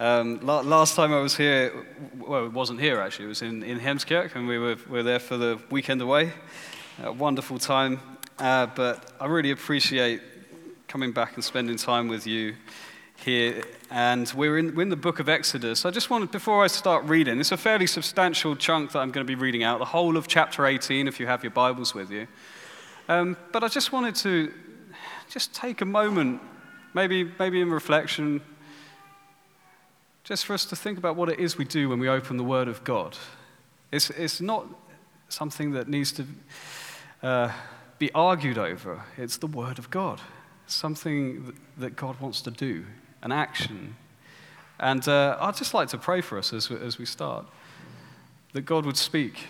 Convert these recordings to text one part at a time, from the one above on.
Um, la- last time I was here, well, it wasn't here actually, it was in, in Heemskerk, and we were, we were there for the weekend away. A wonderful time, uh, but I really appreciate coming back and spending time with you here. And we're in, we're in the book of Exodus. I just wanted, before I start reading, it's a fairly substantial chunk that I'm going to be reading out, the whole of chapter 18, if you have your Bibles with you. Um, but I just wanted to just take a moment, maybe, maybe in reflection, just for us to think about what it is we do when we open the Word of God. It's, it's not something that needs to uh, be argued over, it's the Word of God. Something that God wants to do, an action. And uh, I'd just like to pray for us as, as we start that God would speak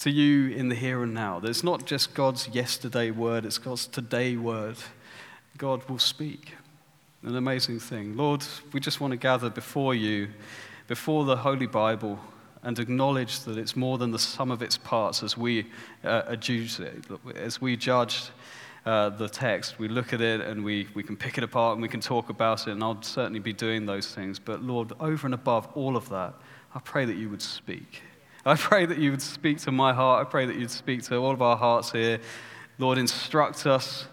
to you in the here and now. That it's not just God's yesterday word, it's God's today word. God will speak. An amazing thing. Lord, we just want to gather before you, before the Holy Bible, and acknowledge that it's more than the sum of its parts as we uh, adjudge it, as we judge uh, the text. We look at it and we, we can pick it apart and we can talk about it, and I'll certainly be doing those things. But Lord, over and above all of that, I pray that you would speak. I pray that you would speak to my heart. I pray that you'd speak to all of our hearts here. Lord, instruct us,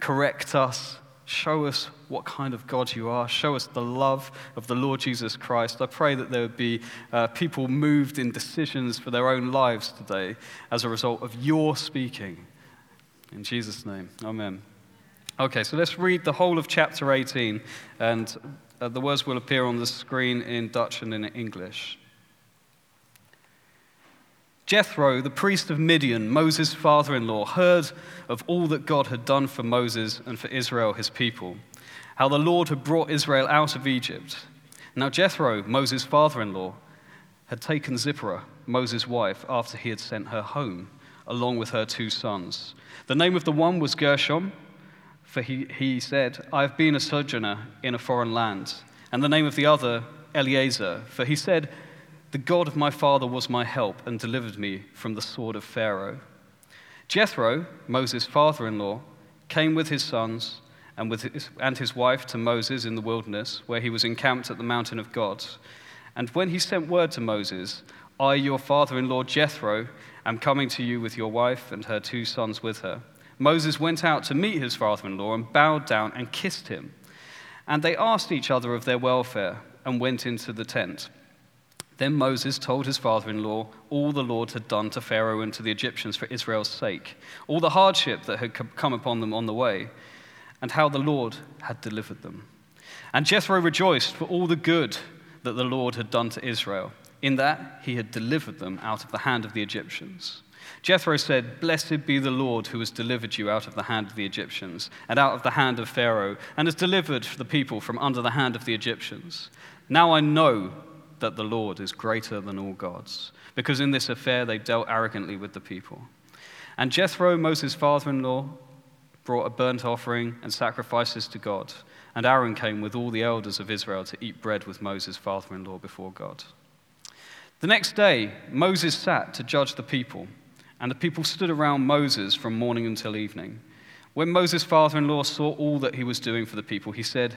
correct us, show us what kind of God you are, show us the love of the Lord Jesus Christ. I pray that there would be uh, people moved in decisions for their own lives today as a result of your speaking. In Jesus' name, amen. Okay, so let's read the whole of chapter 18, and uh, the words will appear on the screen in Dutch and in English. Jethro, the priest of Midian, Moses' father in law, heard of all that God had done for Moses and for Israel, his people, how the Lord had brought Israel out of Egypt. Now, Jethro, Moses' father in law, had taken Zipporah, Moses' wife, after he had sent her home, along with her two sons. The name of the one was Gershom, for he, he said, I have been a sojourner in a foreign land. And the name of the other, Eleazar, for he said, the God of my father was my help and delivered me from the sword of Pharaoh. Jethro, Moses' father in law, came with his sons and, with his, and his wife to Moses in the wilderness, where he was encamped at the mountain of God. And when he sent word to Moses, I, your father in law Jethro, am coming to you with your wife and her two sons with her. Moses went out to meet his father in law and bowed down and kissed him. And they asked each other of their welfare and went into the tent. Then Moses told his father in law all the Lord had done to Pharaoh and to the Egyptians for Israel's sake, all the hardship that had come upon them on the way, and how the Lord had delivered them. And Jethro rejoiced for all the good that the Lord had done to Israel, in that he had delivered them out of the hand of the Egyptians. Jethro said, Blessed be the Lord who has delivered you out of the hand of the Egyptians and out of the hand of Pharaoh, and has delivered the people from under the hand of the Egyptians. Now I know that the Lord is greater than all gods, because in this affair they dealt arrogantly with the people. And Jethro, Moses' father in law, brought a burnt offering and sacrifices to God. And Aaron came with all the elders of Israel to eat bread with Moses' father in law before God. The next day, Moses sat to judge the people, and the people stood around Moses from morning until evening. When Moses' father in law saw all that he was doing for the people, he said,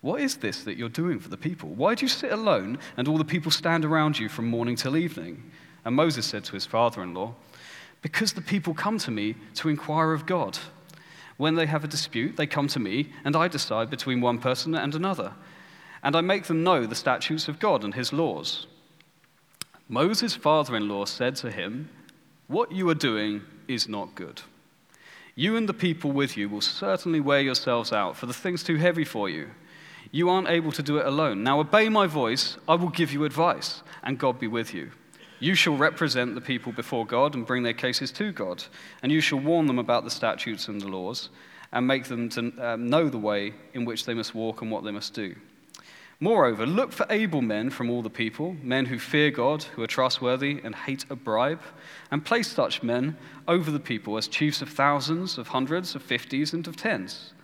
what is this that you're doing for the people? Why do you sit alone and all the people stand around you from morning till evening? And Moses said to his father in law, Because the people come to me to inquire of God. When they have a dispute, they come to me, and I decide between one person and another. And I make them know the statutes of God and his laws. Moses' father in law said to him, What you are doing is not good. You and the people with you will certainly wear yourselves out, for the thing's too heavy for you. You aren't able to do it alone. Now obey my voice, I will give you advice, and God be with you. You shall represent the people before God and bring their cases to God, and you shall warn them about the statutes and the laws, and make them to um, know the way in which they must walk and what they must do. Moreover, look for able men from all the people, men who fear God, who are trustworthy, and hate a bribe, and place such men over the people as chiefs of thousands, of hundreds, of fifties, and of tens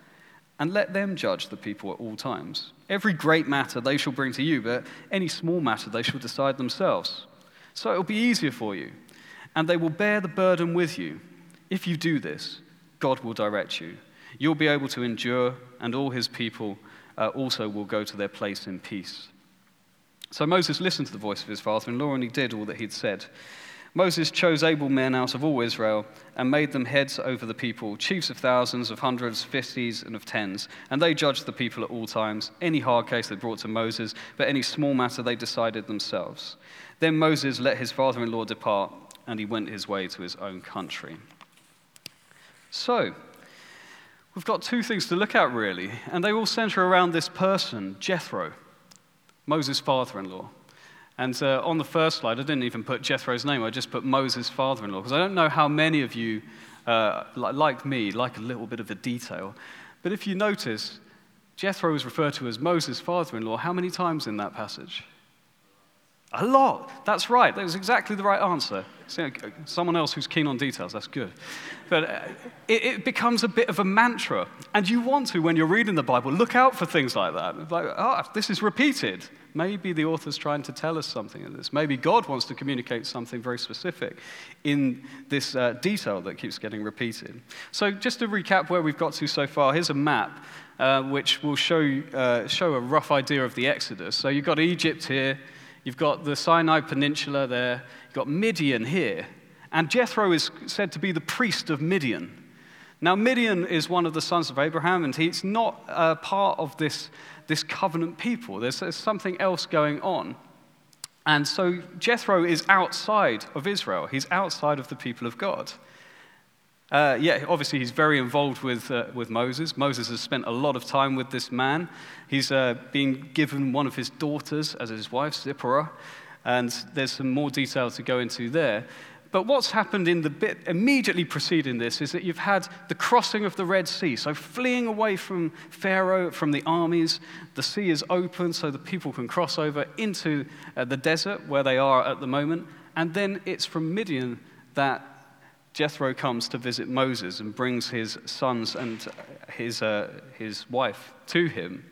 and let them judge the people at all times. Every great matter they shall bring to you, but any small matter they shall decide themselves. So it will be easier for you, and they will bear the burden with you. If you do this, God will direct you. You'll be able to endure, and all his people uh, also will go to their place in peace. So Moses listened to the voice of his father in law, and he did all that he'd said. Moses chose able men out of all Israel and made them heads over the people, chiefs of thousands, of hundreds, fifties, and of tens. And they judged the people at all times. Any hard case they brought to Moses, but any small matter they decided themselves. Then Moses let his father in law depart, and he went his way to his own country. So, we've got two things to look at really, and they all center around this person, Jethro, Moses' father in law. And uh, on the first slide, I didn't even put Jethro's name, I just put Moses' father in law, because I don't know how many of you, uh, like me, like a little bit of a detail. But if you notice, Jethro is referred to as Moses' father in law how many times in that passage? A lot. That's right. That was exactly the right answer. Someone else who's keen on details, that's good. But uh, it, it, becomes a bit of a mantra. And you want to, when you're reading the Bible, look out for things like that. Like, oh, this is repeated. Maybe the author's trying to tell us something in this. Maybe God wants to communicate something very specific in this uh, detail that keeps getting repeated. So, just to recap where we've got to so far, here's a map uh, which will show, uh, show a rough idea of the Exodus. So, you've got Egypt here. You've got the Sinai Peninsula there, you've got Midian here, and Jethro is said to be the priest of Midian. Now, Midian is one of the sons of Abraham, and he's not a part of this, this covenant people. There's, there's something else going on. And so Jethro is outside of Israel, he's outside of the people of God. Uh, yeah, obviously, he's very involved with, uh, with Moses. Moses has spent a lot of time with this man. He's uh, been given one of his daughters as his wife, Zipporah, and there's some more detail to go into there. But what's happened in the bit immediately preceding this is that you've had the crossing of the Red Sea. So, fleeing away from Pharaoh, from the armies, the sea is open so the people can cross over into uh, the desert where they are at the moment. And then it's from Midian that Jethro comes to visit Moses and brings his sons and his, uh, his wife to him.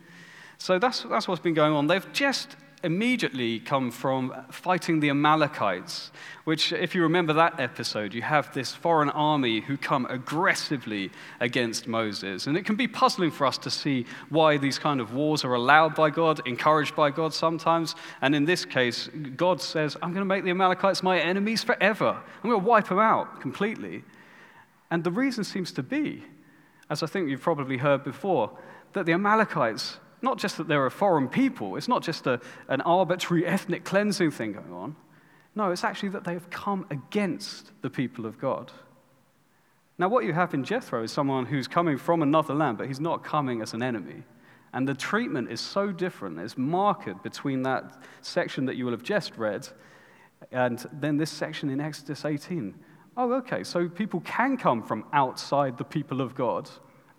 So that's, that's what's been going on. They've just immediately come from fighting the Amalekites, which, if you remember that episode, you have this foreign army who come aggressively against Moses. And it can be puzzling for us to see why these kind of wars are allowed by God, encouraged by God sometimes. And in this case, God says, I'm going to make the Amalekites my enemies forever. I'm going to wipe them out completely. And the reason seems to be, as I think you've probably heard before, that the Amalekites not just that they're a foreign people, it's not just a, an arbitrary ethnic cleansing thing going on. No, it's actually that they have come against the people of God. Now, what you have in Jethro is someone who's coming from another land, but he's not coming as an enemy. And the treatment is so different. It's marked between that section that you will have just read and then this section in Exodus 18. Oh, okay, so people can come from outside the people of God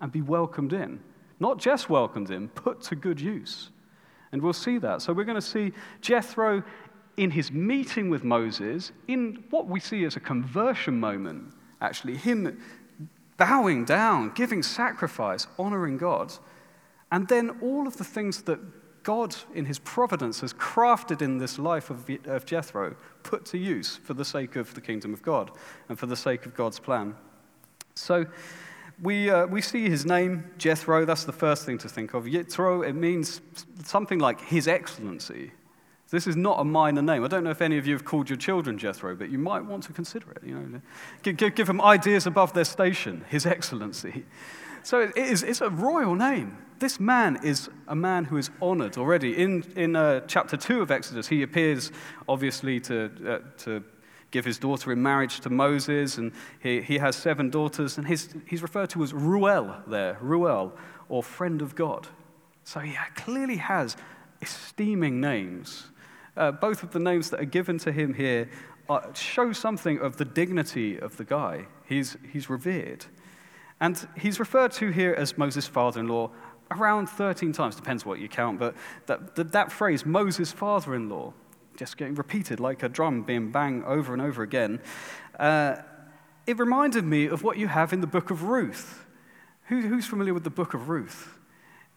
and be welcomed in. Not just welcomed in, put to good use. And we'll see that. So we're going to see Jethro in his meeting with Moses, in what we see as a conversion moment, actually, him bowing down, giving sacrifice, honoring God. And then all of the things that God, in his providence, has crafted in this life of, of Jethro, put to use for the sake of the kingdom of God and for the sake of God's plan. So, we, uh, we see his name, Jethro. That's the first thing to think of. Jethro, it means something like his excellency. This is not a minor name. I don't know if any of you have called your children Jethro, but you might want to consider it. You know, give, give them ideas above their station, his excellency. So it is, it's a royal name. This man is a man who is honored already. In, in uh, chapter 2 of Exodus, he appears obviously to, uh, to give his daughter in marriage to Moses, and he, he has seven daughters, and his, he's referred to as Reuel there, Reuel, or friend of God. So he clearly has esteeming names. Uh, both of the names that are given to him here are, show something of the dignity of the guy. He's, he's revered. And he's referred to here as Moses' father in law around 13 times, depends what you count, but that, that, that phrase, Moses' father in law, just getting repeated like a drum being banged over and over again. Uh, it reminded me of what you have in the book of Ruth. Who, who's familiar with the book of Ruth?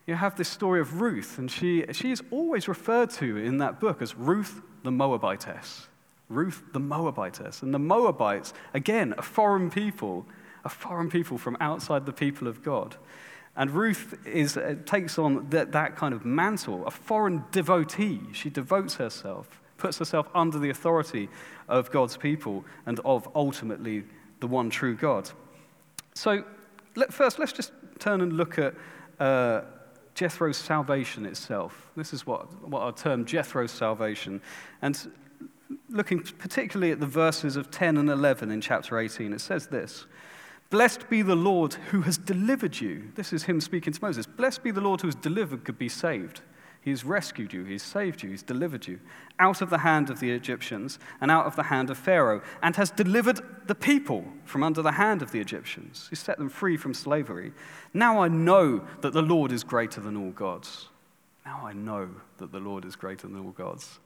You have this story of Ruth, and she, she is always referred to in that book as Ruth the Moabitess. Ruth the Moabitess. And the Moabites, again, a foreign people, a foreign people from outside the people of God. And Ruth is, uh, takes on that, that kind of mantle, a foreign devotee. She devotes herself, puts herself under the authority of God's people and of ultimately the one true God. So, let, first, let's just turn and look at uh, Jethro's salvation itself. This is what, what I term Jethro's salvation. And looking particularly at the verses of 10 and 11 in chapter 18, it says this Blessed be the Lord who has delivered you. This is him speaking to Moses. Blessed be the Lord who has delivered, could be saved. He's rescued you, He's saved you, He's delivered you out of the hand of the Egyptians and out of the hand of Pharaoh, and has delivered the people from under the hand of the Egyptians. He set them free from slavery. Now I know that the Lord is greater than all gods. Now I know that the Lord is greater than all gods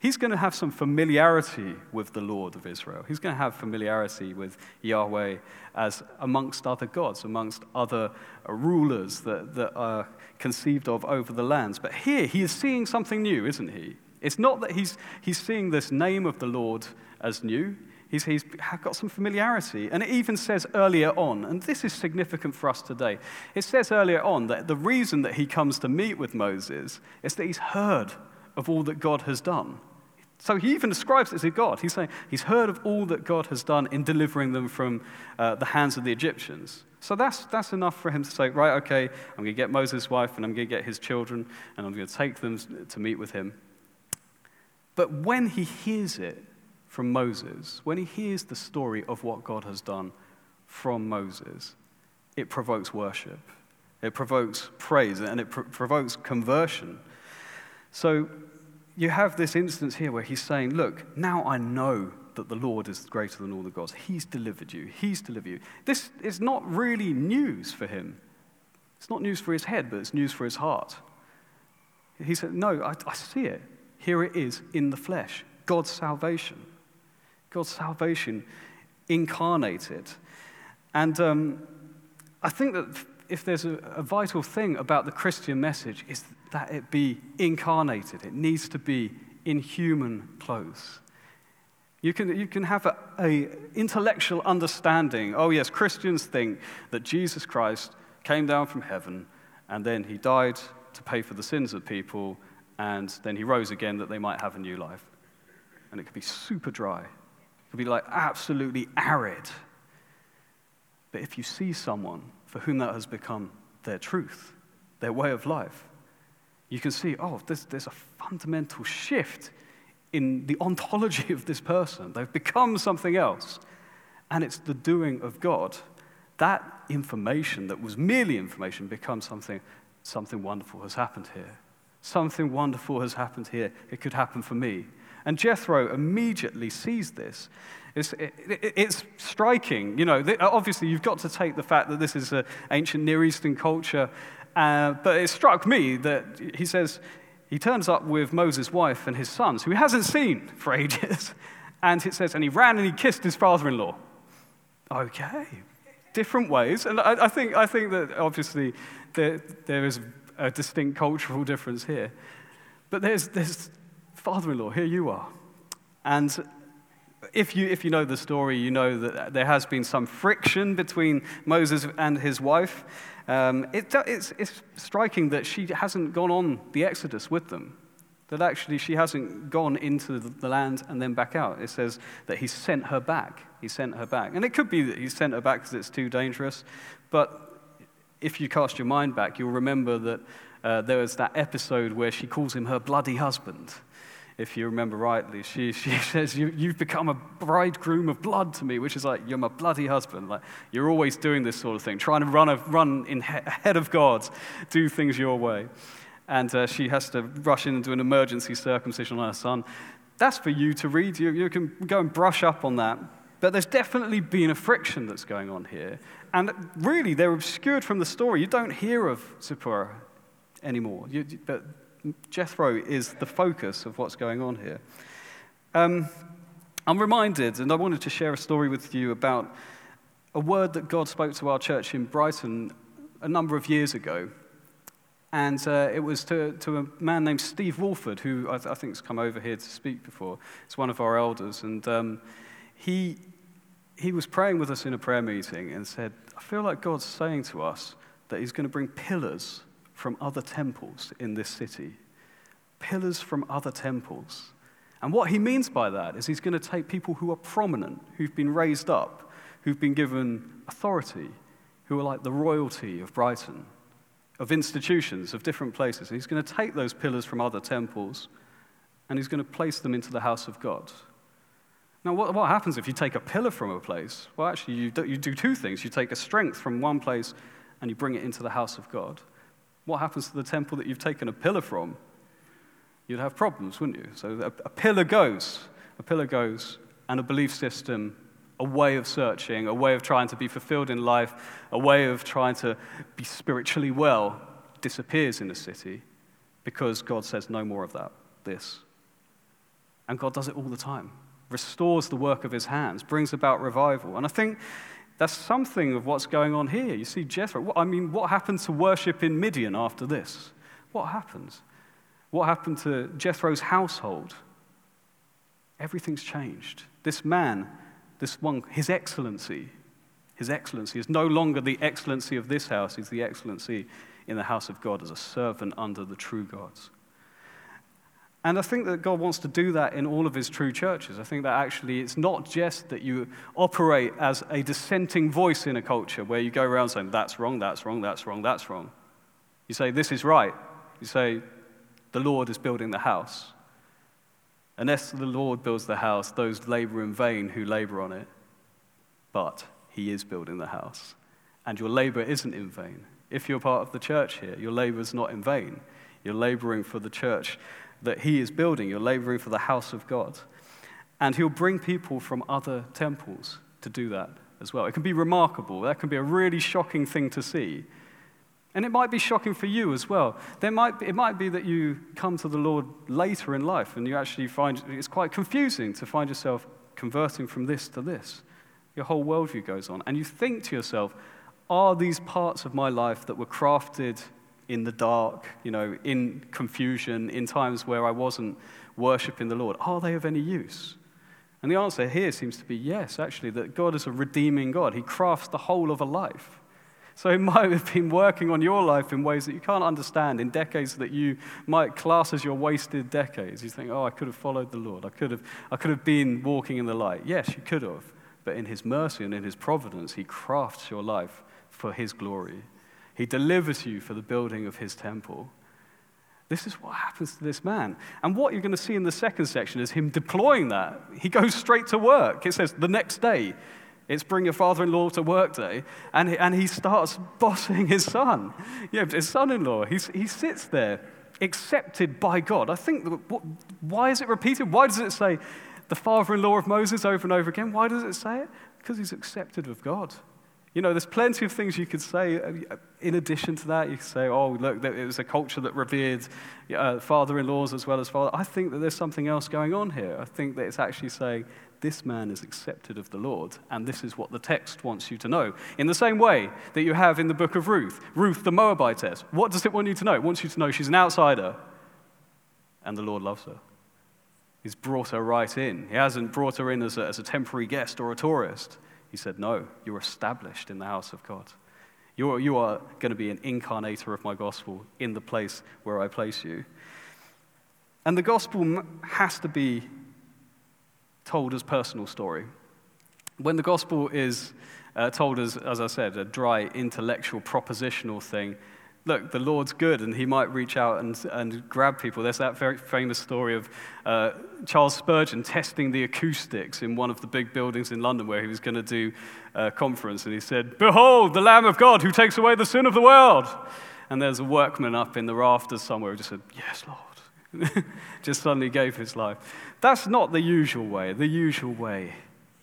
he's going to have some familiarity with the Lord of Israel. He's going to have familiarity with Yahweh as amongst other gods, amongst other rulers that, that are conceived of over the lands. But here, he is seeing something new, isn't he? It's not that he's, he's seeing this name of the Lord as new. He's, he's got some familiarity. And it even says earlier on, and this is significant for us today, it says earlier on that the reason that he comes to meet with Moses is that he's heard of all that God has done. So he even describes it as a God. He's saying he's heard of all that God has done in delivering them from uh, the hands of the Egyptians. So that's, that's enough for him to say, right, okay, I'm going to get Moses' wife and I'm going to get his children and I'm going to take them to meet with him. But when he hears it from Moses, when he hears the story of what God has done from Moses, it provokes worship. It provokes praise and it pr- provokes conversion. So you have this instance here where he's saying, Look, now I know that the Lord is greater than all the gods. He's delivered you. He's delivered you. This is not really news for him. It's not news for his head, but it's news for his heart. He said, No, I, I see it. Here it is in the flesh God's salvation. God's salvation incarnated. And um, I think that if there's a, a vital thing about the Christian message, is that it be incarnated. It needs to be in human clothes. You can, you can have a, intellectual understanding. Oh, yes, Christians think that Jesus Christ came down from heaven and then he died to pay for the sins of people and then he rose again that they might have a new life. And it could be super dry, it could be like absolutely arid. But if you see someone for whom that has become their truth, their way of life, you can see, oh, there's, there's a fundamental shift in the ontology of this person. They've become something else. And it's the doing of God. That information that was merely information becomes something, something wonderful has happened here. Something wonderful has happened here. It could happen for me. And Jethro immediately sees this. It's, it, it's striking. You know, obviously, you've got to take the fact that this is an ancient Near Eastern culture uh, but it struck me that he says he turns up with Moses' wife and his sons, who he hasn't seen for ages. And it says, and he ran and he kissed his father in law. Okay, different ways. And I, I, think, I think that obviously there, there is a distinct cultural difference here. But there's, there's father in law, here you are. And if you, if you know the story, you know that there has been some friction between Moses and his wife. Um, it, it's, it's striking that she hasn't gone on the Exodus with them, that actually she hasn't gone into the land and then back out. It says that he sent her back. He sent her back. And it could be that he sent her back because it's too dangerous, but if you cast your mind back, you'll remember that uh, there was that episode where she calls him her bloody husband if you remember rightly. She, she says, you, You've become a bridegroom of blood to me, which is like, You're my bloody husband. Like, you're always doing this sort of thing, trying to run, a, run in he- ahead of God, do things your way. And uh, she has to rush into an emergency circumcision on her son. That's for you to read. You, you can go and brush up on that. But there's definitely been a friction that's going on here. And really, they're obscured from the story. You don't hear of Zipporah anymore. You, but Jethro is the focus of what's going on here. Um, I'm reminded, and I wanted to share a story with you about a word that God spoke to our church in Brighton a number of years ago. And uh, it was to, to, a man named Steve Wolford, who I, th- I, think has come over here to speak before. It's one of our elders. And um, he, he was praying with us in a prayer meeting and said, I feel like God's saying to us that he's going to bring pillars from other temples in this city. Pillars from other temples. And what he means by that is he's going to take people who are prominent, who've been raised up, who've been given authority, who are like the royalty of Brighton, of institutions, of different places. He's going to take those pillars from other temples and he's going to place them into the house of God. Now, what, what happens if you take a pillar from a place? Well, actually, you do, you do two things. You take a strength from one place and you bring it into the house of God. What happens to the temple that you've taken a pillar from? You'd have problems, wouldn't you? So a, a pillar goes, a pillar goes, and a belief system, a way of searching, a way of trying to be fulfilled in life, a way of trying to be spiritually well disappears in the city because God says no more of that, this. And God does it all the time restores the work of his hands, brings about revival. And I think that's something of what's going on here. You see, Jethro, I mean, what happened to worship in Midian after this? What happens? What happened to Jethro's household? Everything's changed. This man, this one, his excellency, his excellency is no longer the excellency of this house, he's the excellency in the house of God as a servant under the true gods. And I think that God wants to do that in all of his true churches. I think that actually it's not just that you operate as a dissenting voice in a culture where you go around saying, that's wrong, that's wrong, that's wrong, that's wrong. You say, this is right. You say, the Lord is building the house. Unless the Lord builds the house, those labor in vain who labor on it. But he is building the house. And your labor isn't in vain. If you're part of the church here, your labor is not in vain. You're laboring for the church that he is building. You're laboring for the house of God. And he'll bring people from other temples to do that as well. It can be remarkable. That can be a really shocking thing to see. And it might be shocking for you as well. There might be, it might be that you come to the Lord later in life and you actually find it's quite confusing to find yourself converting from this to this. Your whole worldview goes on. And you think to yourself, are these parts of my life that were crafted in the dark, you know, in confusion, in times where I wasn't worshiping the Lord? Are they of any use? And the answer here seems to be yes, actually, that God is a redeeming God. He crafts the whole of a life. So he might have been working on your life in ways that you can't understand, in decades that you might class as your wasted decades. You think, oh, I could have followed the Lord. I could have, I could have been walking in the light. Yes, you could have. But in his mercy and in his providence, he crafts your life for his glory. He delivers you for the building of his temple. This is what happens to this man. And what you're going to see in the second section is him deploying that. He goes straight to work. It says the next day, it's bring your father in law to work day. And, and he starts bossing his son, yeah, his son in law. He sits there, accepted by God. I think, what, why is it repeated? Why does it say the father in law of Moses over and over again? Why does it say it? Because he's accepted of God. You know, there's plenty of things you could say uh, in addition to that. You could say, oh, look, it was a culture that revered uh, father in laws as well as father. I think that there's something else going on here. I think that it's actually saying, this man is accepted of the Lord, and this is what the text wants you to know. In the same way that you have in the book of Ruth, Ruth the Moabitess, what does it want you to know? It wants you to know she's an outsider, and the Lord loves her. He's brought her right in. He hasn't brought her in as a, as a temporary guest or a tourist. He said, No, you're established in the house of God. You're, you are going to be an incarnator of my gospel in the place where I place you. And the gospel has to be told as personal story. When the gospel is uh, told as, as I said, a dry intellectual propositional thing, look, the Lord's good, and he might reach out and, and grab people. There's that very famous story of uh, Charles Spurgeon testing the acoustics in one of the big buildings in London where he was going to do a conference, and he said, Behold, the Lamb of God who takes away the sin of the world. And there's a workman up in the rafters somewhere who just said, Yes, Lord. just suddenly gave his life. That's not the usual way. The usual way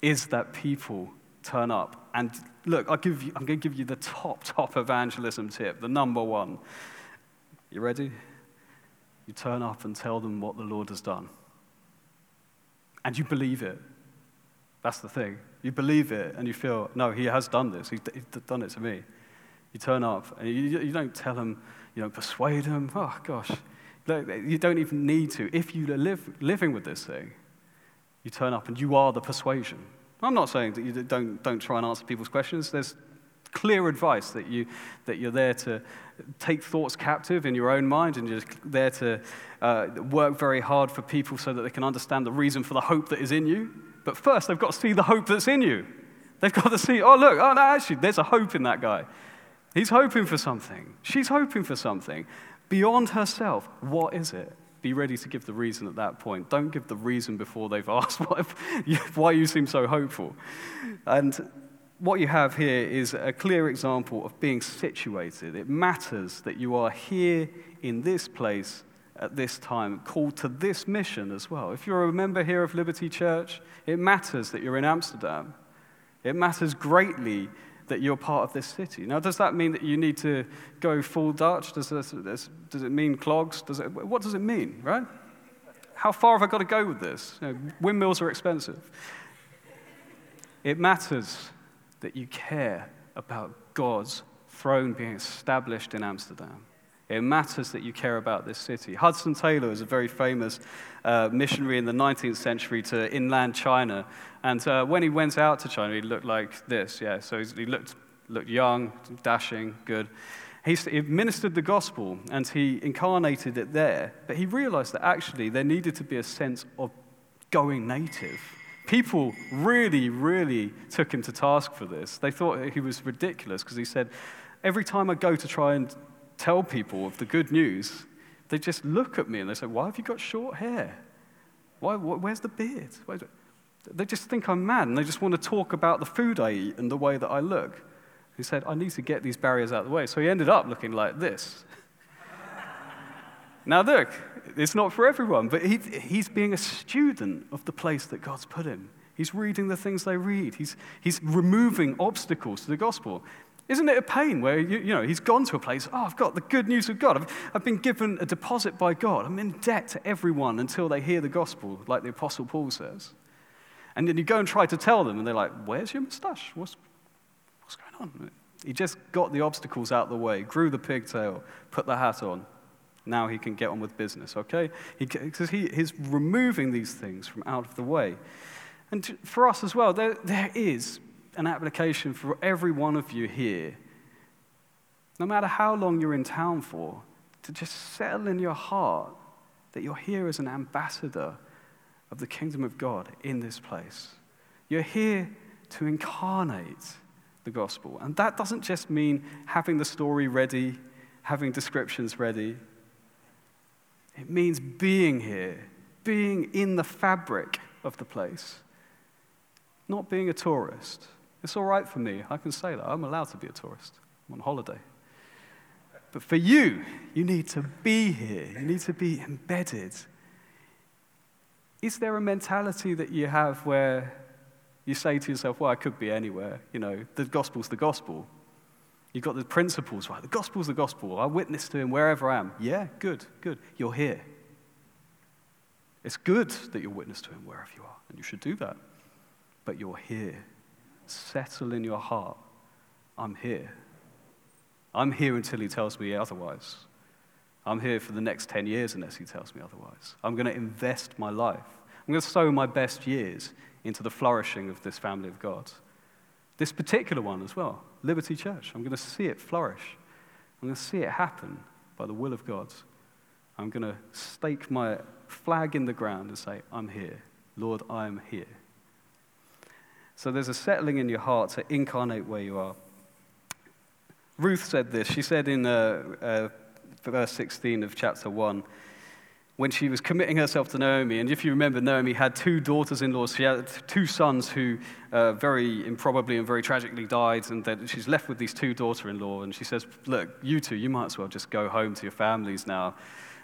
is that people turn up and look, you, I'm going to give you the top, top evangelism tip, the number one. You ready? You turn up and tell them what the Lord has done. And you believe it. That's the thing. You believe it and you feel, no, he has done this. He's, done it to me. You turn up and you, you don't tell them, you don't persuade them. Oh, gosh. You don't even need to. If you live, living with this thing, you turn up and you are the persuasion. I'm not saying that you don't, don't try and answer people's questions. There's clear advice that, you, that you're there to take thoughts captive in your own mind and you're there to uh, work very hard for people so that they can understand the reason for the hope that is in you. But first, they've got to see the hope that's in you. They've got to see, oh, look, oh, no, actually, there's a hope in that guy. He's hoping for something. She's hoping for something. Beyond herself, what is it? Be ready to give the reason at that point. Don't give the reason before they've asked why you seem so hopeful. And what you have here is a clear example of being situated. It matters that you are here in this place at this time, called to this mission as well. If you're a member here of Liberty Church, it matters that you're in Amsterdam. It matters greatly that you're part of this city. Now, does that mean that you need to go full Dutch? Does, this, does it mean clogs? Does it, what does it mean, right? How far have I got to go with this? You know, windmills are expensive. It matters that you care about God's throne being established in Amsterdam. It matters that you care about this city. Hudson Taylor is a very famous uh, missionary in the 19th century to inland China. And uh, when he went out to China, he looked like this. Yeah, so he looked, looked young, dashing, good. He, he ministered the gospel and he incarnated it there. But he realized that actually there needed to be a sense of going native. People really, really took him to task for this. They thought he was ridiculous because he said, Every time I go to try and tell people of the good news, they just look at me and they say, Why have you got short hair? Why, where's the beard? They just think I'm mad and they just want to talk about the food I eat and the way that I look. He said, I need to get these barriers out of the way. So he ended up looking like this. now, look, it's not for everyone, but he, he's being a student of the place that God's put him. He's reading the things they read. He's, he's removing obstacles to the gospel. Isn't it a pain where, you, you know, he's gone to a place, oh, I've got the good news of God. I've, I've been given a deposit by God. I'm in debt to everyone until they hear the gospel, like the Apostle Paul says. And then you go and try to tell them, and they're like, where's your mustache? What's, what's going on? He just got the obstacles out of the way, grew the pigtail, put the hat on. Now he can get on with business, okay? Because he, he, he's removing these things from out of the way. And for us as well, there, there is an application for every one of you here, no matter how long you're in town for, to just settle in your heart that you're here as an ambassador of the kingdom of God in this place. You're here to incarnate the gospel. And that doesn't just mean having the story ready, having descriptions ready. It means being here, being in the fabric of the place, not being a tourist. It's all right for me. I can say that. I'm allowed to be a tourist. I'm on holiday. But for you, you need to be here. You need to be embedded. Is there a mentality that you have where you say to yourself, well, I could be anywhere? You know, the gospel's the gospel. You've got the principles, right? The gospel's the gospel. I witness to him wherever I am. Yeah, good, good. You're here. It's good that you're witness to him wherever you are, and you should do that. But you're here settle in your heart I'm here. I'm here until he tells me otherwise. I'm here for the next 10 years unless he tells me otherwise. I'm going to invest my life. I'm going to sow my best years into the flourishing of this family of God. This particular one as well, Liberty Church. I'm going to see it flourish. I'm going to see it happen by the will of God. I'm going to stake my flag in the ground and say, I'm here. Lord, I'm here. So there's a settling in your heart to incarnate where you are. Ruth said this. She said in uh, uh, verse 16 of chapter 1, when she was committing herself to Naomi, and if you remember, Naomi had two daughters in law. She had two sons who uh, very improbably and very tragically died, and then she's left with these two daughter in law. And she says, Look, you two, you might as well just go home to your families now.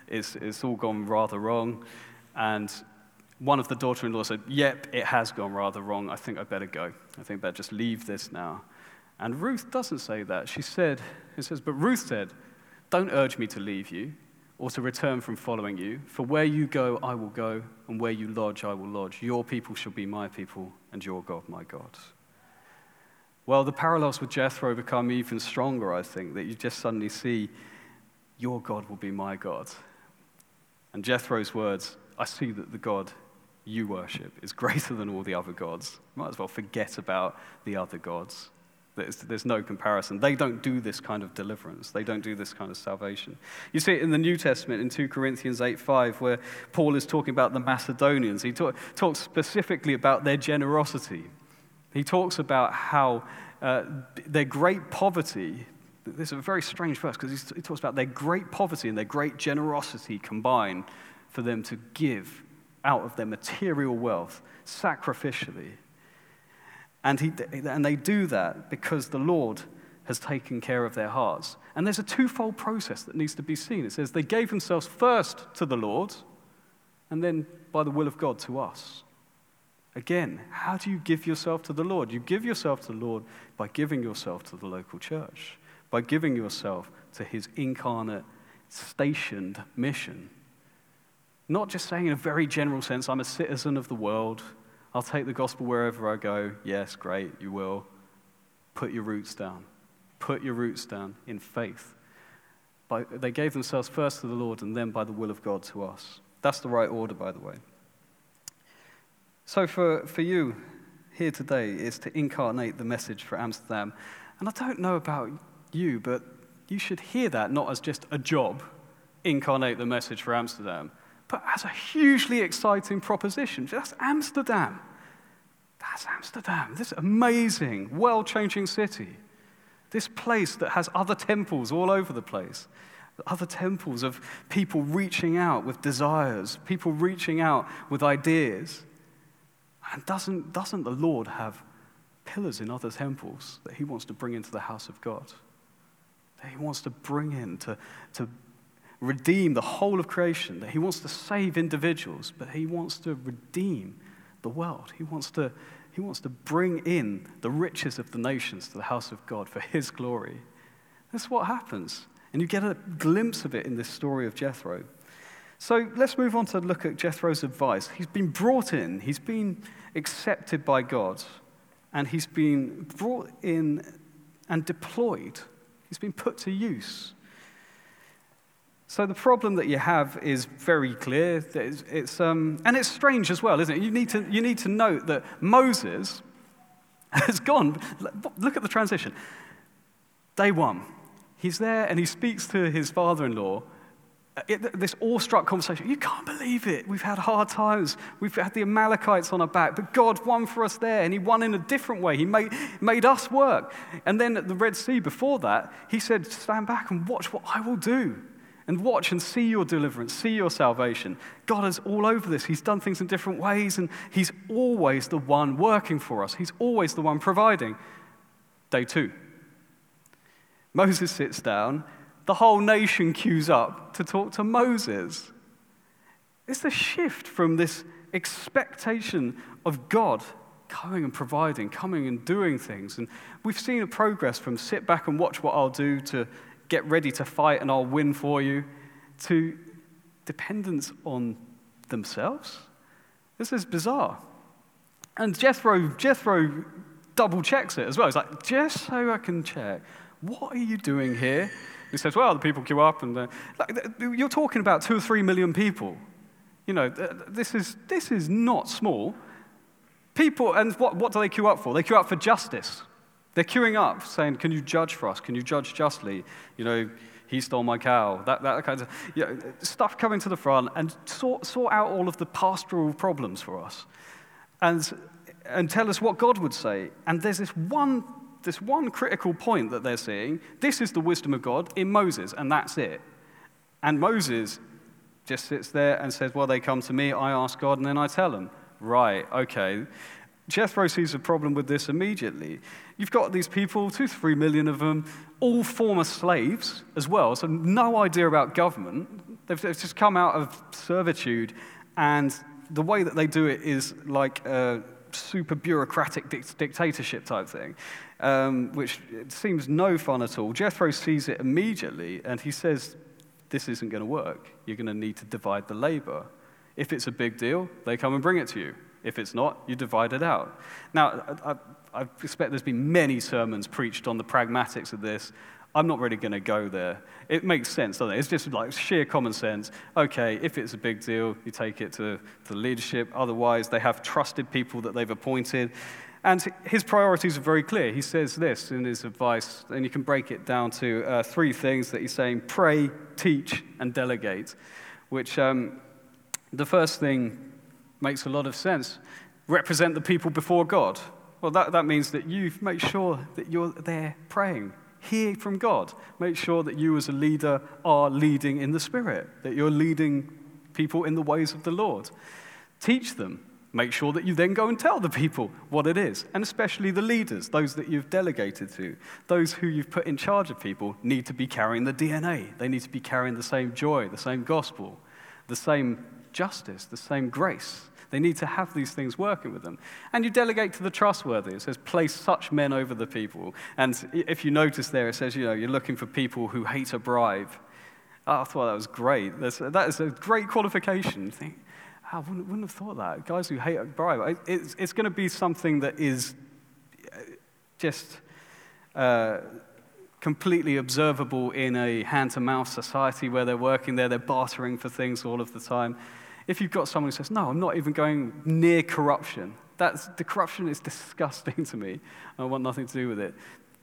It's, it's all gone rather wrong. And one of the daughter in law said, Yep, it has gone rather wrong. I think I better go. I think I better just leave this now. And Ruth doesn't say that. She said, It says, But Ruth said, Don't urge me to leave you or to return from following you. For where you go, I will go, and where you lodge, I will lodge. Your people shall be my people, and your God, my God. Well, the parallels with Jethro become even stronger, I think, that you just suddenly see, Your God will be my God. And Jethro's words, I see that the God you worship is greater than all the other gods. You might as well forget about the other gods. There's, there's no comparison. They don't do this kind of deliverance. They don't do this kind of salvation. You see it in the New Testament in 2 Corinthians 8 5, where Paul is talking about the Macedonians. He talk, talks specifically about their generosity. He talks about how uh, their great poverty, this is a very strange verse because he talks about their great poverty and their great generosity combined for them to give out of their material wealth sacrificially and, he, and they do that because the Lord has taken care of their hearts. And there's a twofold process that needs to be seen. It says they gave themselves first to the Lord, and then by the will of God to us. Again, how do you give yourself to the Lord? You give yourself to the Lord by giving yourself to the local church, by giving yourself to his incarnate, stationed mission. Not just saying in a very general sense, I'm a citizen of the world, I'll take the gospel wherever I go. Yes, great, you will. Put your roots down. Put your roots down in faith. By, they gave themselves first to the Lord and then by the will of God to us. That's the right order, by the way. So, for, for you here today, is to incarnate the message for Amsterdam. And I don't know about you, but you should hear that not as just a job, incarnate the message for Amsterdam, but as a hugely exciting proposition. That's Amsterdam. That's Amsterdam. This amazing, world changing city. This place that has other temples all over the place. Other temples of people reaching out with desires, people reaching out with ideas. And doesn't, doesn't the Lord have pillars in other temples that he wants to bring into the house of God? That he wants to bring in to, to redeem the whole of creation, that he wants to save individuals, but he wants to redeem the world. He wants to, he wants to bring in the riches of the nations to the house of God for his glory. That's what happens. And you get a glimpse of it in this story of Jethro. So let's move on to look at Jethro's advice. He's been brought in, he's been accepted by God, and he's been brought in and deployed. He's been put to use. So the problem that you have is very clear. It's, it's um, and it's strange as well, isn't it? You need, to, you need to note that Moses has gone. Look at the transition. Day one, he's there and he speaks to his father in law. This awestruck conversation. You can't believe it. We've had hard times. We've had the Amalekites on our back, but God won for us there, and He won in a different way. He made, made us work. And then at the Red Sea before that, He said, Stand back and watch what I will do and watch and see your deliverance, see your salvation. God is all over this. He's done things in different ways, and He's always the one working for us. He's always the one providing. Day two. Moses sits down, the whole nation queues up to talk to Moses. It's the shift from this expectation of God coming and providing, coming and doing things. And we've seen a progress from sit back and watch what I'll do to get ready to fight and I'll win for you, to dependence on themselves. This is bizarre. And Jethro, Jethro double checks it as well. He's like, just so I can check, what are you doing here? He says, well, the people queue up, and uh, like, you're talking about two or three million people. You know, this is, this is not small. People, and what, what do they queue up for? They queue up for justice. They're queuing up, saying, Can you judge for us? Can you judge justly? You know, he stole my cow. That, that kind of you know, stuff coming to the front and sort, sort out all of the pastoral problems for us. And, and tell us what God would say. And there's this one, this one critical point that they're seeing. This is the wisdom of God in Moses, and that's it. And Moses just sits there and says, Well, they come to me, I ask God, and then I tell them. Right, okay. Jethro sees a problem with this immediately. You've got these people, two, three million of them, all former slaves as well, so no idea about government. They've, they've just come out of servitude, and the way that they do it is like a super bureaucratic dictatorship type thing, um, which seems no fun at all. Jethro sees it immediately, and he says, This isn't going to work. You're going to need to divide the labor. If it's a big deal, they come and bring it to you. If it's not, you divide it out. Now, I, I expect there's been many sermons preached on the pragmatics of this. I'm not really going to go there. It makes sense, doesn't it? It's just like sheer common sense. Okay, if it's a big deal, you take it to, to leadership. Otherwise, they have trusted people that they've appointed. And his priorities are very clear. He says this in his advice, and you can break it down to uh, three things that he's saying pray, teach, and delegate. Which um, the first thing makes a lot of sense. Represent the people before God. Well, that, that means that you make sure that you're there praying. Hear from God. Make sure that you, as a leader, are leading in the Spirit, that you're leading people in the ways of the Lord. Teach them Make sure that you then go and tell the people what it is, and especially the leaders, those that you've delegated to, those who you've put in charge of people, need to be carrying the DNA. They need to be carrying the same joy, the same gospel, the same justice, the same grace. They need to have these things working with them. And you delegate to the trustworthy. It says, place such men over the people. And if you notice there, it says, you know, you're looking for people who hate a bribe. Oh, I thought that was great. That's, that is a great qualification. Think, I wouldn't, wouldn't have thought that. Guys who hate a bribe, it's, it's going to be something that is uh, just uh, completely observable in a hand to mouth society where they're working there, they're bartering for things all of the time. If you've got someone who says, No, I'm not even going near corruption, that's, the corruption is disgusting to me. I want nothing to do with it.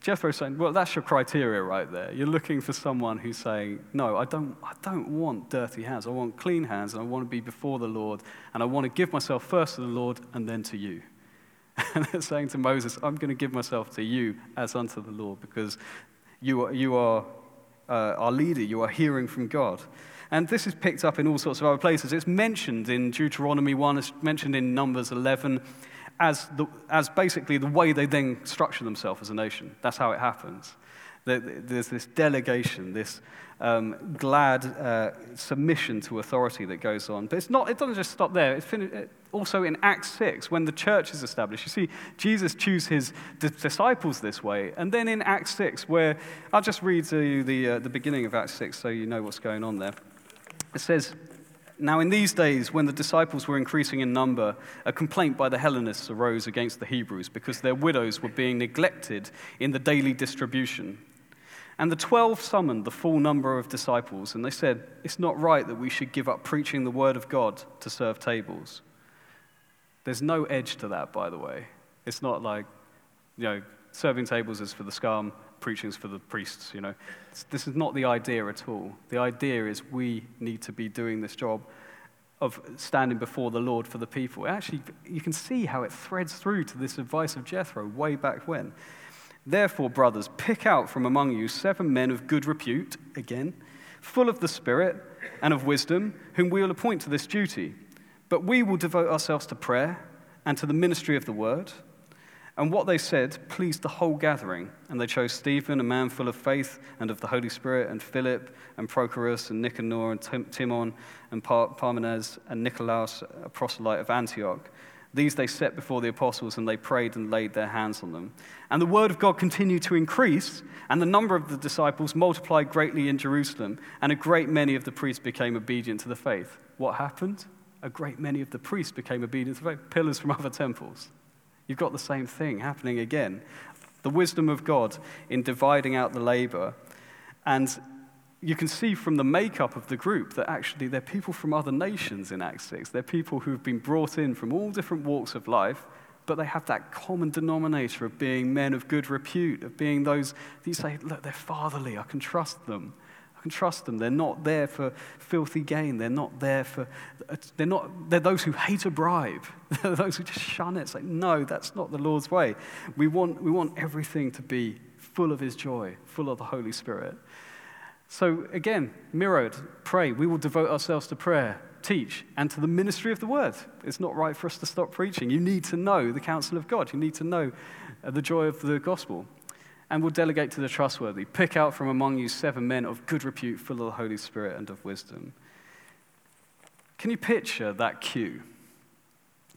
Jethro's saying, well, that's your criteria right there. You're looking for someone who's saying, no, I don't, I don't want dirty hands. I want clean hands, and I want to be before the Lord, and I want to give myself first to the Lord and then to you. And they're saying to Moses, I'm going to give myself to you as unto the Lord, because you are, you are uh, our leader. You are hearing from God. And this is picked up in all sorts of other places. It's mentioned in Deuteronomy 1, it's mentioned in Numbers 11 as, the, as basically the way they then structure themselves as a nation. That's how it happens. There's this delegation, this um, glad uh, submission to authority that goes on. But it's not, it doesn't just stop there. It's also in Acts 6, when the church is established. You see, Jesus chooses his d- disciples this way. And then in Acts 6, where I'll just read to you the, uh, the beginning of Acts 6 so you know what's going on there. It says, now, in these days, when the disciples were increasing in number, a complaint by the Hellenists arose against the Hebrews because their widows were being neglected in the daily distribution. And the twelve summoned the full number of disciples, and they said, It's not right that we should give up preaching the word of God to serve tables. There's no edge to that, by the way. It's not like, you know, serving tables is for the scum, preaching is for the priests, you know. This is not the idea at all. The idea is we need to be doing this job of standing before the Lord for the people. Actually, you can see how it threads through to this advice of Jethro way back when. Therefore, brothers, pick out from among you seven men of good repute, again, full of the Spirit and of wisdom, whom we will appoint to this duty. But we will devote ourselves to prayer and to the ministry of the word. And what they said pleased the whole gathering. And they chose Stephen, a man full of faith and of the Holy Spirit, and Philip, and Prochorus, and Nicanor, and Timon, and Parmenas, and Nicolaus, a proselyte of Antioch. These they set before the apostles, and they prayed and laid their hands on them. And the word of God continued to increase, and the number of the disciples multiplied greatly in Jerusalem, and a great many of the priests became obedient to the faith. What happened? A great many of the priests became obedient to the faith, pillars from other temples. You've got the same thing happening again. The wisdom of God in dividing out the labor. And you can see from the makeup of the group that actually they're people from other nations in Acts 6. They're people who've been brought in from all different walks of life, but they have that common denominator of being men of good repute, of being those that you say, look, they're fatherly, I can trust them. I can trust them. They're not there for filthy gain. They're not there for, they're not, they're those who hate a bribe. They're those who just shun it. It's like, no, that's not the Lord's way. We want, we want everything to be full of His joy, full of the Holy Spirit. So again, mirrored, pray. We will devote ourselves to prayer, teach, and to the ministry of the word. It's not right for us to stop preaching. You need to know the counsel of God. You need to know uh, the joy of the gospel and will delegate to the trustworthy. Pick out from among you seven men of good repute, full of the Holy Spirit and of wisdom. Can you picture that queue?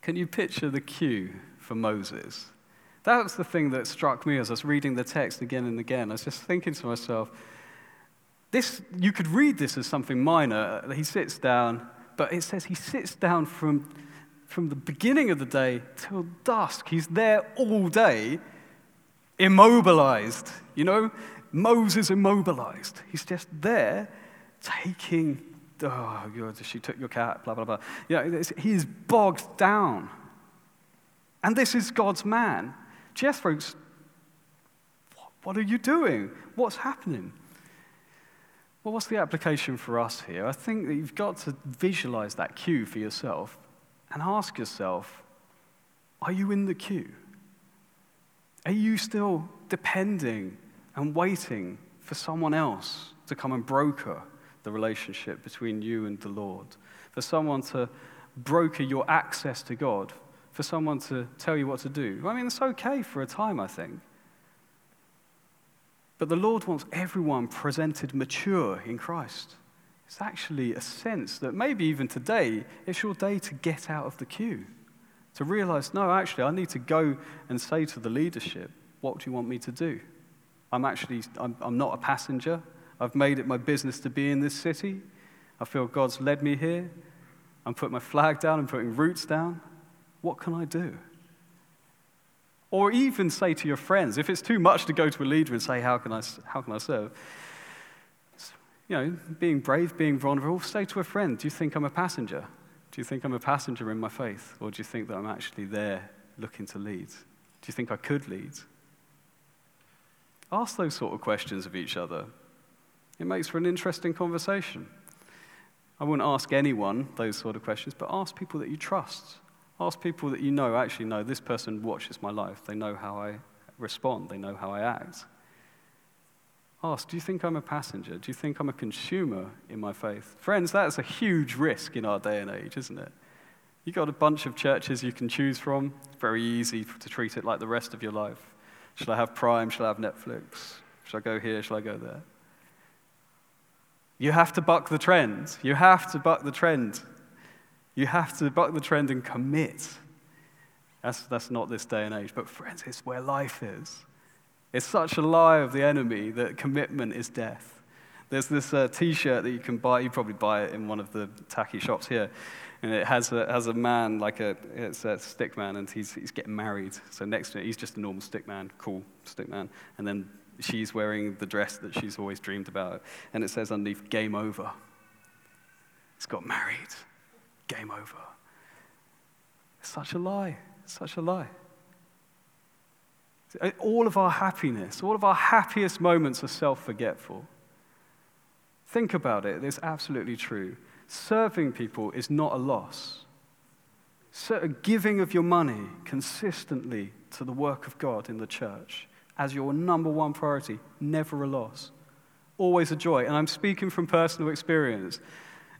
Can you picture the queue for Moses? That was the thing that struck me as I was reading the text again and again. I was just thinking to myself, this, you could read this as something minor. Uh, he sits down, but it says he sits down from, from the beginning of the day till dusk. He's there all day immobilized. You know, Moses immobilized. He's just there taking, oh, she took your cat, blah, blah, blah. Yeah, he is bogged down. And this is God's man. Jethro's, what are you doing? What's happening? Well, what's the application for us here? I think that you've got to visualize that queue for yourself and ask yourself are you in the queue? Are you still depending and waiting for someone else to come and broker the relationship between you and the Lord? For someone to broker your access to God? For someone to tell you what to do? I mean, it's okay for a time, I think. But the Lord wants everyone presented mature in Christ. It's actually a sense that maybe even today, it's your day to get out of the queue to realize, no, actually, I need to go and say to the leadership, what do you want me to do? I'm actually, I'm, I'm not a passenger. I've made it my business to be in this city. I feel God's led me here. I'm putting my flag down, I'm putting roots down. What can I do? Or even say to your friends, if it's too much to go to a leader and say, How can I, how can I serve? You know, being brave, being vulnerable, say to a friend, Do you think I'm a passenger? Do you think I'm a passenger in my faith? Or do you think that I'm actually there looking to lead? Do you think I could lead? Ask those sort of questions of each other. It makes for an interesting conversation. I wouldn't ask anyone those sort of questions, but ask people that you trust. Ask people that you know actually know this person watches my life. They know how I respond, they know how I act. Ask, do you think I'm a passenger? Do you think I'm a consumer in my faith? Friends, that's a huge risk in our day and age, isn't it? You've got a bunch of churches you can choose from. It's very easy to treat it like the rest of your life. Shall I have Prime? Shall I have Netflix? Shall I go here? Shall I go there? You have to buck the trend. You have to buck the trend. You have to buck the trend and commit. That's, that's not this day and age. But, friends, it's where life is. It's such a lie of the enemy that commitment is death. There's this uh, t shirt that you can buy, you probably buy it in one of the tacky shops here. And it has a, has a man, like a, it's a stick man, and he's, he's getting married. So next to it, he's just a normal stick man, cool stick man. And then she's wearing the dress that she's always dreamed about. And it says underneath, game over. It's got married. Game over. It's such a lie. It's such a lie. Uh, all of our happiness, all of our happiest moments are self forgetful. Think about it, it's absolutely true. Serving people is not a loss. So uh, giving of your money consistently to the work of God in the church as your number one priority, never a loss. Always a joy. And I'm speaking from personal experience.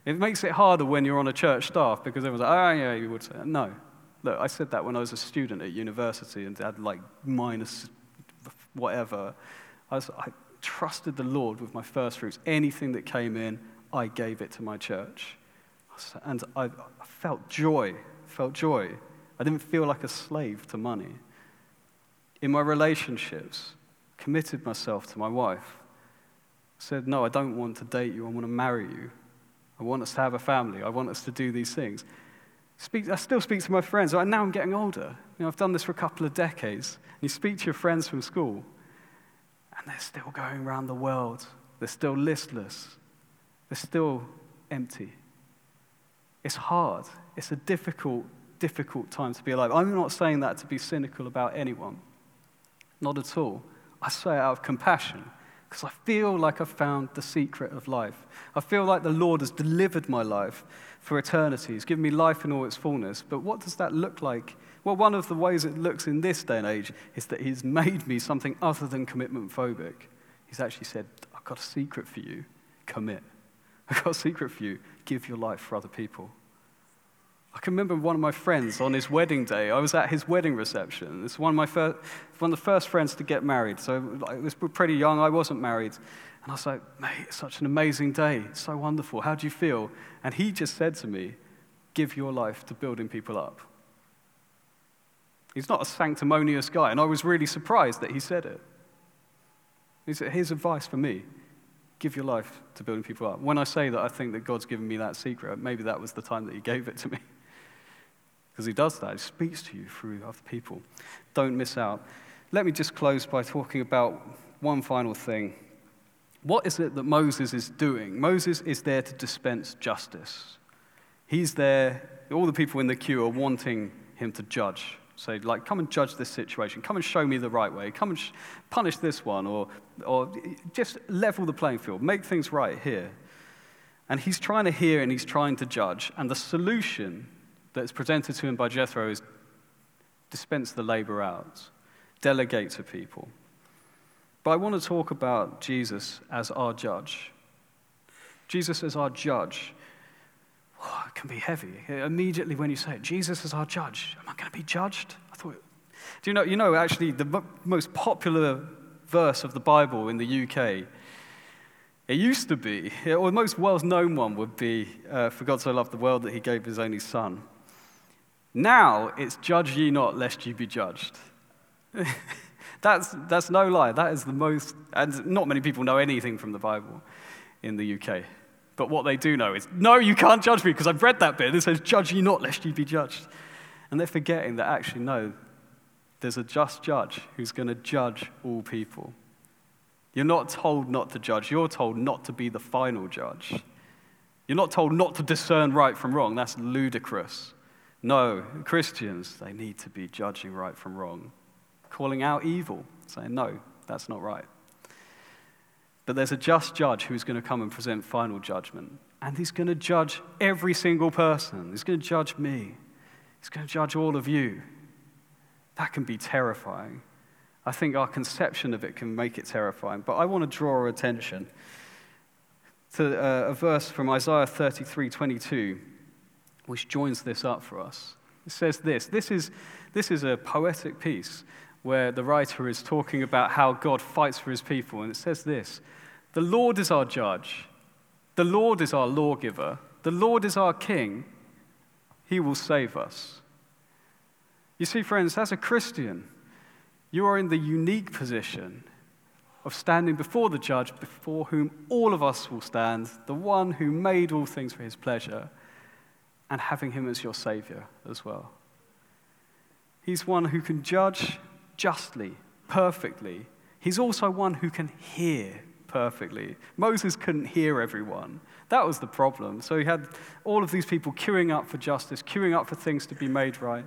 It makes it harder when you're on a church staff because everyone's like, oh, yeah, you would say. No, Look, I said that when I was a student at university and had like minus whatever. I, was, I trusted the Lord with my first fruits. Anything that came in, I gave it to my church. And I, I felt joy, felt joy. I didn't feel like a slave to money. In my relationships, committed myself to my wife. Said, No, I don't want to date you. I want to marry you. I want us to have a family. I want us to do these things. Speak, I still speak to my friends. Right now I'm getting older. You know, I've done this for a couple of decades. And You speak to your friends from school, and they're still going around the world. They're still listless. They're still empty. It's hard. It's a difficult, difficult time to be alive. I'm not saying that to be cynical about anyone. Not at all. I say it out of compassion because I feel like I've found the secret of life. I feel like the Lord has delivered my life for eternity. He's given me life in all its fullness. But what does that look like? Well, one of the ways it looks in this day and age is that He's made me something other than commitment phobic. He's actually said, I've got a secret for you commit. I've got a secret for you give your life for other people. I can remember one of my friends on his wedding day. I was at his wedding reception. It's one of my first, one of the first friends to get married. So I was pretty young. I wasn't married, and I was like, "Mate, it's such an amazing day. It's so wonderful. How do you feel?" And he just said to me, "Give your life to building people up." He's not a sanctimonious guy, and I was really surprised that he said it. He said, "Here's advice for me: give your life to building people up." When I say that, I think that God's given me that secret. Maybe that was the time that He gave it to me because he does that. He speaks to you through other people. Don't miss out. Let me just close by talking about one final thing. What is it that Moses is doing? Moses is there to dispense justice. He's there, all the people in the queue are wanting him to judge. Say, like, come and judge this situation. Come and show me the right way. Come and sh- punish this one, or, or just level the playing field. Make things right here. And he's trying to hear and he's trying to judge. And the solution that's presented to him by Jethro is dispense the labor out, delegate to people. But I want to talk about Jesus as our judge. Jesus as our judge. Oh, it can be heavy. Immediately when you say it, Jesus is our judge. Am I going to be judged? I thought, do you know, you know actually, the most popular verse of the Bible in the UK it used to be, or the most well known one would be, uh, For God so loved the world that he gave his only son. Now it's judge ye not, lest ye be judged. that's, that's no lie. That is the most, and not many people know anything from the Bible in the UK. But what they do know is, no, you can't judge me because I've read that bit. It says, judge ye not, lest ye be judged. And they're forgetting that actually, no, there's a just judge who's going to judge all people. You're not told not to judge, you're told not to be the final judge. You're not told not to discern right from wrong. That's ludicrous. No, Christians, they need to be judging right from wrong, calling out evil, saying, no, that's not right. But there's a just judge who's going to come and present final judgment. And he's going to judge every single person. He's going to judge me. He's going to judge all of you. That can be terrifying. I think our conception of it can make it terrifying. But I want to draw attention to uh, a verse from Isaiah 33 22, which joins this up for us. It says this this is, this is a poetic piece where the writer is talking about how God fights for his people. And it says this The Lord is our judge, the Lord is our lawgiver, the Lord is our king. He will save us. You see, friends, as a Christian, you are in the unique position of standing before the judge, before whom all of us will stand, the one who made all things for his pleasure, and having him as your Savior as well. He's one who can judge justly, perfectly. He's also one who can hear perfectly. Moses couldn't hear everyone. That was the problem. So he had all of these people queuing up for justice, queuing up for things to be made right.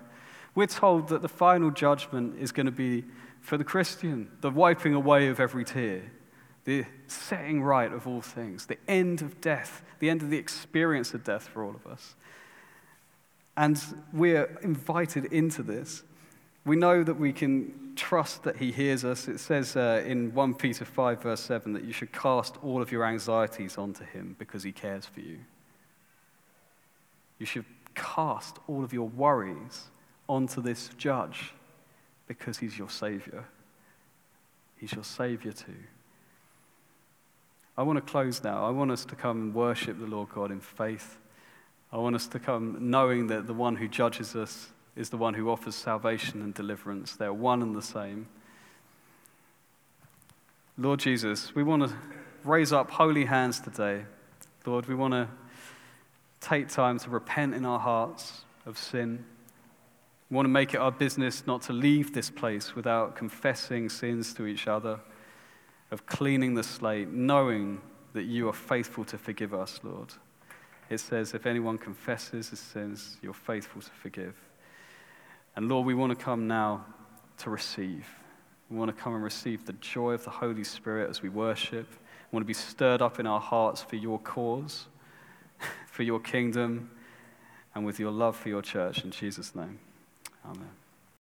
We're told that the final judgment is going to be for the Christian, the wiping away of every tear, the setting right of all things, the end of death, the end of the experience of death for all of us. And we're invited into this. We know that we can trust that He hears us. It says uh, in 1 Peter 5, verse 7, that you should cast all of your anxieties onto Him because He cares for you. You should cast all of your worries onto this judge because he's your Savior. He's your Savior too. I want to close now. I want us to come and worship the Lord God in faith. I want us to come knowing that the one who judges us is the one who offers salvation and deliverance. They're one and the same. Lord Jesus, we want to raise up holy hands today. Lord, we want to take time to repent in our hearts of sin. We want to make it our business not to leave this place without confessing sins to each other, of cleaning the slate, knowing that you are faithful to forgive us, Lord. It says, if anyone confesses his sins, you're faithful to forgive. And Lord, we want to come now to receive. We want to come and receive the joy of the Holy Spirit as we worship. We want to be stirred up in our hearts for your cause, for your kingdom, and with your love for your church. In Jesus' name. Amen.